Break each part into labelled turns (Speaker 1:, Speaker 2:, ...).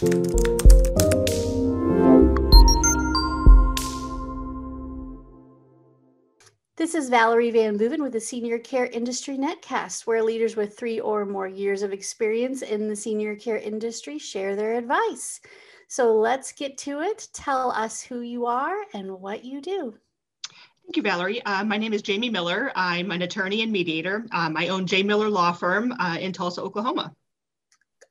Speaker 1: This is Valerie VanBooven with the Senior Care Industry Netcast, where leaders with three or more years of experience in the senior care industry share their advice. So let's get to it. Tell us who you are and what you do.
Speaker 2: Thank you, Valerie. Uh, my name is Jamie Miller. I'm an attorney and mediator. Um, I own J. Miller Law Firm uh, in Tulsa, Oklahoma.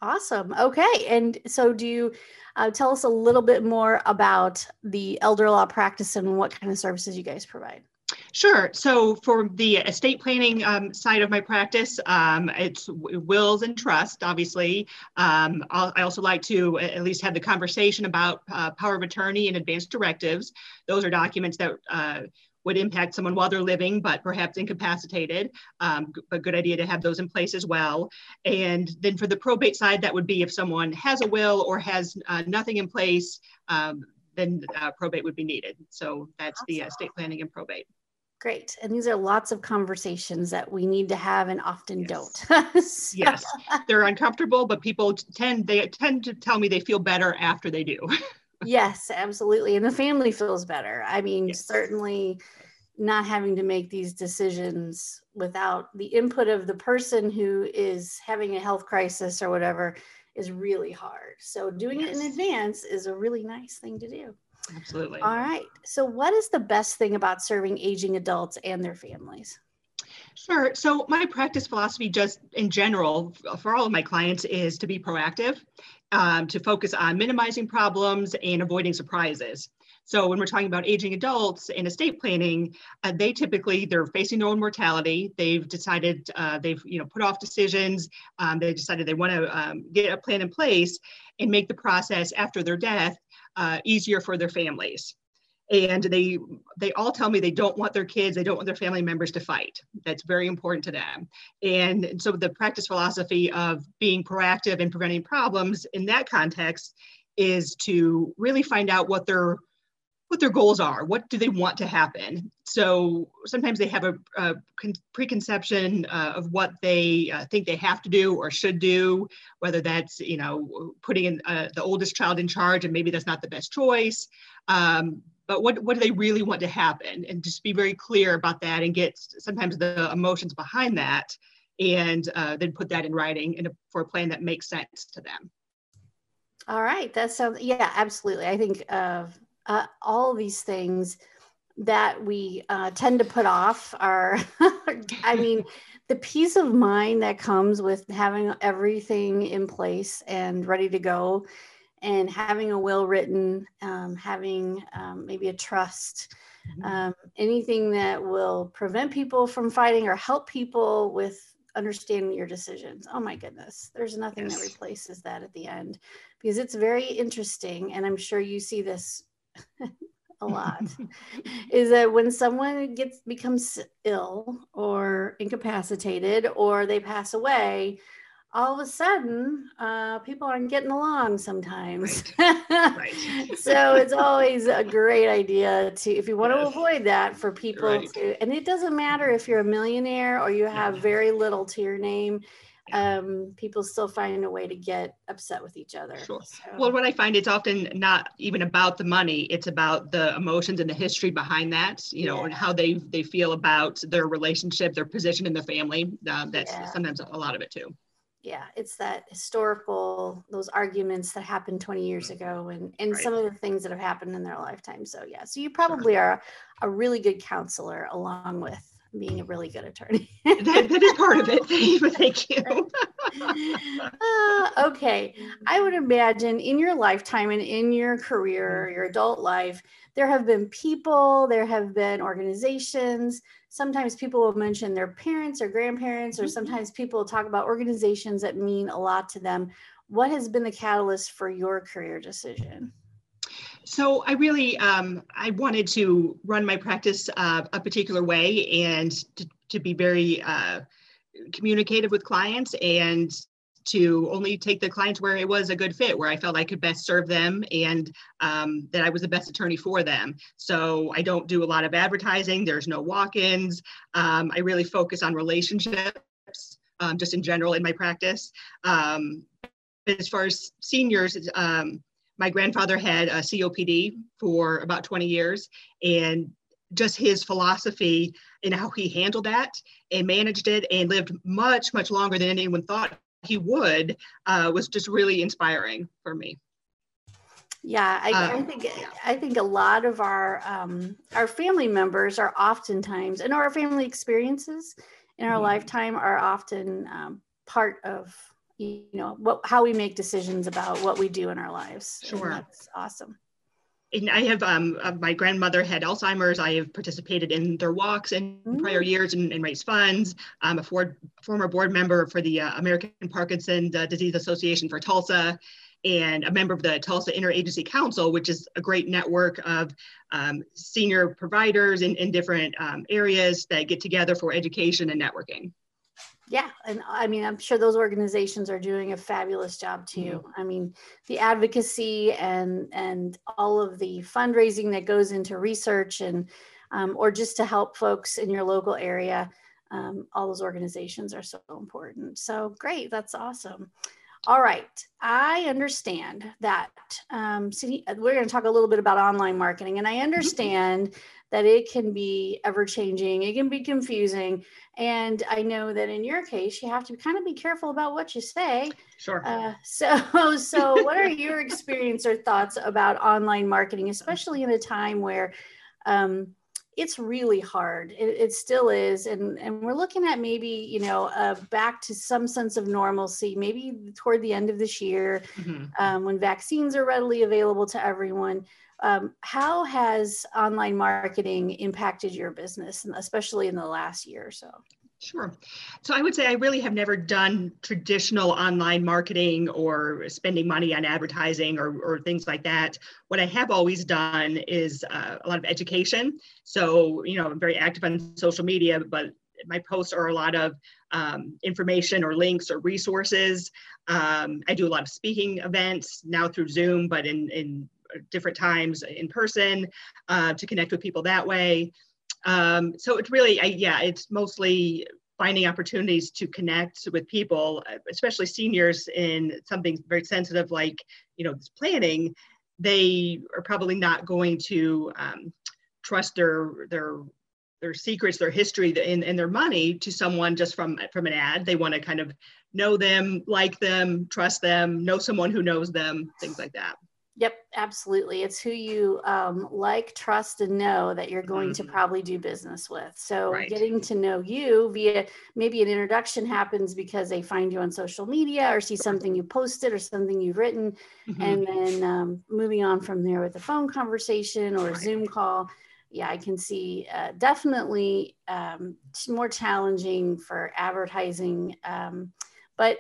Speaker 1: Awesome. Okay. And so, do you uh, tell us a little bit more about the elder law practice and what kind of services you guys provide?
Speaker 2: Sure. So for the estate planning um, side of my practice, um, it's wills and trust, obviously. Um, i also like to at least have the conversation about uh, power of attorney and advanced directives. Those are documents that uh, would impact someone while they're living, but perhaps incapacitated. Um, a good idea to have those in place as well. And then for the probate side, that would be if someone has a will or has uh, nothing in place, um, then uh, probate would be needed. So that's awesome. the estate planning and probate.
Speaker 1: Great. And these are lots of conversations that we need to have and often yes.
Speaker 2: don't. so. Yes. They're uncomfortable, but people tend they tend to tell me they feel better after they do.
Speaker 1: yes, absolutely. And the family feels better. I mean, yes. certainly not having to make these decisions without the input of the person who is having a health crisis or whatever is really hard. So doing yes. it in advance is a really nice thing to do.
Speaker 2: Absolutely.
Speaker 1: All right. So, what is the best thing about serving aging adults and their families?
Speaker 2: Sure. So, my practice philosophy, just in general, for all of my clients, is to be proactive, um, to focus on minimizing problems and avoiding surprises. So when we're talking about aging adults in estate planning, uh, they typically they're facing their own mortality. They've decided uh, they've you know put off decisions. Um, they decided they want to um, get a plan in place and make the process after their death uh, easier for their families and they they all tell me they don't want their kids they don't want their family members to fight. That's very important to them. And so the practice philosophy of being proactive and preventing problems in that context is to really find out what their what their goals are. What do they want to happen? So sometimes they have a, a con- preconception uh, of what they uh, think they have to do or should do whether that's you know putting in uh, the oldest child in charge and maybe that's not the best choice. Um, but what, what do they really want to happen? And just be very clear about that and get sometimes the emotions behind that and uh, then put that in writing in a, for a plan that makes sense to them.
Speaker 1: All right. That sounds yeah absolutely. I think uh, uh, all these things that we uh, tend to put off are, I mean, the peace of mind that comes with having everything in place and ready to go and having a will written, um, having um, maybe a trust, mm-hmm. um, anything that will prevent people from fighting or help people with understanding your decisions. Oh my goodness, there's nothing yes. that replaces that at the end because it's very interesting. And I'm sure you see this a lot is that when someone gets becomes ill or incapacitated or they pass away all of a sudden uh, people aren't getting along sometimes right. right. so it's always a great idea to if you want yes. to avoid that for people right. to and it doesn't matter if you're a millionaire or you have yeah. very little to your name um, people still find a way to get upset with each other.
Speaker 2: Sure. So. Well, what I find it's often not even about the money; it's about the emotions and the history behind that. You know, yeah. and how they they feel about their relationship, their position in the family. Uh, that's yeah. sometimes a lot of it too.
Speaker 1: Yeah, it's that historical those arguments that happened 20 years mm-hmm. ago, and and right. some of the things that have happened in their lifetime. So yeah, so you probably are a really good counselor along with being a really good attorney.
Speaker 2: that, that is part of it. Thank you.
Speaker 1: uh, okay. I would imagine in your lifetime and in your career, your adult life, there have been people, there have been organizations. Sometimes people will mention their parents or grandparents, or mm-hmm. sometimes people talk about organizations that mean a lot to them. What has been the catalyst for your career decision?
Speaker 2: So I really um, I wanted to run my practice uh, a particular way and to, to be very uh, communicative with clients and to only take the clients where it was a good fit, where I felt I could best serve them and um, that I was the best attorney for them. So I don't do a lot of advertising. There's no walk-ins. Um, I really focus on relationships, um, just in general in my practice. Um, as far as seniors, um, my grandfather had a COPD for about 20 years, and just his philosophy and how he handled that and managed it and lived much, much longer than anyone thought he would uh, was just really inspiring for me.
Speaker 1: Yeah, I, I, um, think I think a lot of our um, our family members are oftentimes, and our family experiences in our mm-hmm. lifetime are often um, part of you know what how we make decisions about what we do in our lives.
Speaker 2: Sure,
Speaker 1: and that's awesome.
Speaker 2: And I have um, uh, my grandmother had Alzheimer's. I have participated in their walks in mm-hmm. prior years and, and raised funds. I'm a for, former board member for the uh, American Parkinson's uh, Disease Association for Tulsa and a member of the Tulsa Interagency Council, which is a great network of um, senior providers in, in different um, areas that get together for education and networking.
Speaker 1: Yeah, and I mean, I'm sure those organizations are doing a fabulous job too. Mm-hmm. I mean, the advocacy and and all of the fundraising that goes into research and um, or just to help folks in your local area. Um, all those organizations are so important. So great, that's awesome. All right, I understand that. Um, so we're going to talk a little bit about online marketing, and I mm-hmm. understand that it can be ever changing, it can be confusing, and I know that in your case, you have to kind of be careful about what you say.
Speaker 2: Sure. Uh,
Speaker 1: so, so what are your experience or thoughts about online marketing, especially in a time where um, it's really hard. It, it, still is, and and we're looking at maybe you know uh, back to some sense of normalcy, maybe toward the end of this year, mm-hmm. um, when vaccines are readily available to everyone. Um, how has online marketing impacted your business, especially in the last year or so?
Speaker 2: Sure. So I would say I really have never done traditional online marketing or spending money on advertising or, or things like that. What I have always done is uh, a lot of education. So, you know, I'm very active on social media, but my posts are a lot of um, information or links or resources. Um, I do a lot of speaking events now through Zoom, but in, in different times in person uh, to connect with people that way. Um, so it's really, I, yeah, it's mostly finding opportunities to connect with people, especially seniors in something very sensitive like, you know, this planning. They are probably not going to um, trust their their their secrets, their history, and, and their money to someone just from from an ad. They want to kind of know them, like them, trust them, know someone who knows them, things like that.
Speaker 1: Yep, absolutely. It's who you um, like, trust, and know that you're going mm-hmm. to probably do business with. So, right. getting to know you via maybe an introduction happens because they find you on social media or see something you posted or something you've written, mm-hmm. and then um, moving on from there with a phone conversation or right. a Zoom call. Yeah, I can see uh, definitely um, more challenging for advertising, um, but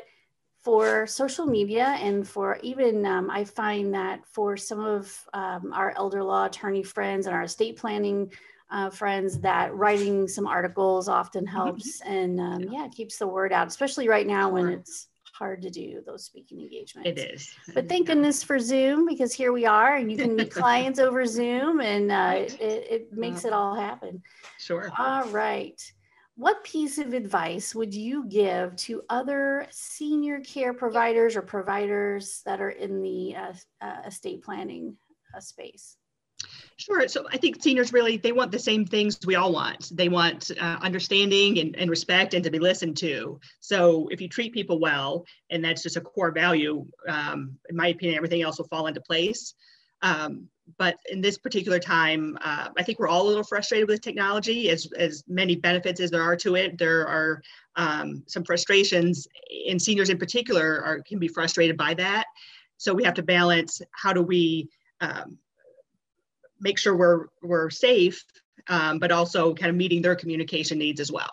Speaker 1: for social media and for even um, i find that for some of um, our elder law attorney friends and our estate planning uh, friends that writing some articles often mm-hmm. helps and um, yeah. keeps the word out especially right now when it's hard to do those speaking engagements.
Speaker 2: it is.
Speaker 1: But thank goodness for zoom because here we are and you can meet clients over zoom and uh, it, it makes it all happen.
Speaker 2: Sure.
Speaker 1: All right what piece of advice would you give to other senior care providers or providers that are in the uh, uh, estate planning uh, space?
Speaker 2: Sure. So I think seniors really they want the same things we all want. They want uh, understanding and, and, respect and to be listened to. So if you treat people well, and that's just a core value, um, in my opinion, everything else will fall into place. Um, but in this particular time, uh, I think we're all a little frustrated with technology. As as many benefits as there are to it, there are um, some frustrations, and seniors in particular are can be frustrated by that. So we have to balance how do we um, make sure we're we're safe, um, but also kind of meeting their communication needs as well.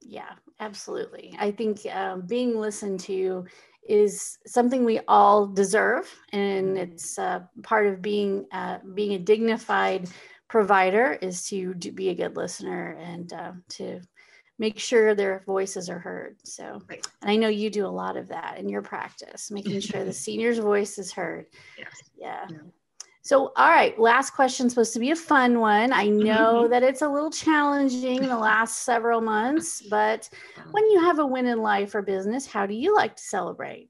Speaker 1: Yeah, absolutely. I think um, being listened to is something we all deserve, and mm-hmm. it's uh, part of being uh, being a dignified provider is to, to be a good listener and uh, to make sure their voices are heard. So, right. and I know you do a lot of that in your practice, making sure the senior's voice is heard.
Speaker 2: Yes.
Speaker 1: Yeah. yeah. So, all right, last question supposed to be a fun one. I know mm-hmm. that it's a little challenging the last several months, but when you have a win in life or business, how do you like to celebrate?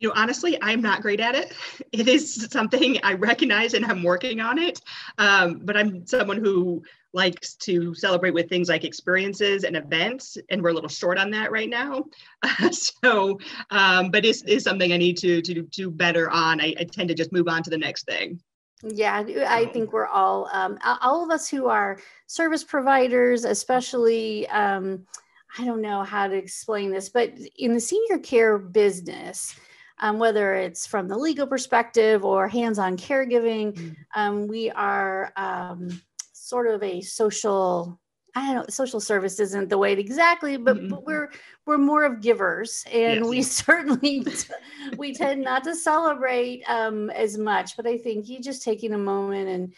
Speaker 2: You know, honestly, I'm not great at it. It is something I recognize and I'm working on it. Um, but I'm someone who likes to celebrate with things like experiences and events, and we're a little short on that right now. Uh, so, um, but it's, it's something I need to to do better on. I, I tend to just move on to the next thing.
Speaker 1: Yeah, I think we're all, um, all of us who are service providers, especially, um, I don't know how to explain this, but in the senior care business, um, whether it's from the legal perspective or hands on caregiving, mm. um, we are um, sort of a social I don't know, social service isn't the way exactly, but, mm-hmm. but we're we're more of givers, and yes. we certainly we tend not to celebrate um, as much. But I think you just taking a moment and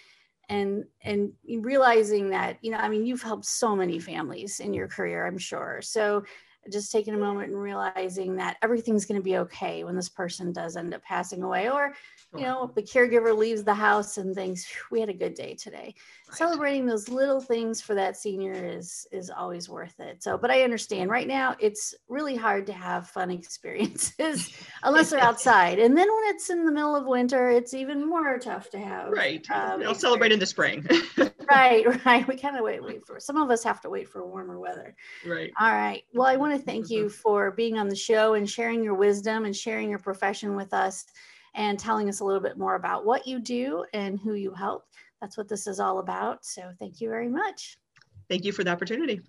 Speaker 1: and and realizing that you know, I mean, you've helped so many families in your career, I'm sure. So just taking a moment and realizing that everything's going to be okay when this person does end up passing away or you know the caregiver leaves the house and thinks we had a good day today. Right. celebrating those little things for that senior is is always worth it. So but i understand. Right now it's really hard to have fun experiences unless they're outside. And then when it's in the middle of winter it's even more tough to have
Speaker 2: right. Um, i'll celebrate in the spring.
Speaker 1: right right. We kind of wait wait for some of us have to wait for warmer weather.
Speaker 2: Right.
Speaker 1: All right. Well i to thank you for being on the show and sharing your wisdom and sharing your profession with us and telling us a little bit more about what you do and who you help. That's what this is all about. So thank you very much.
Speaker 2: Thank you for the opportunity.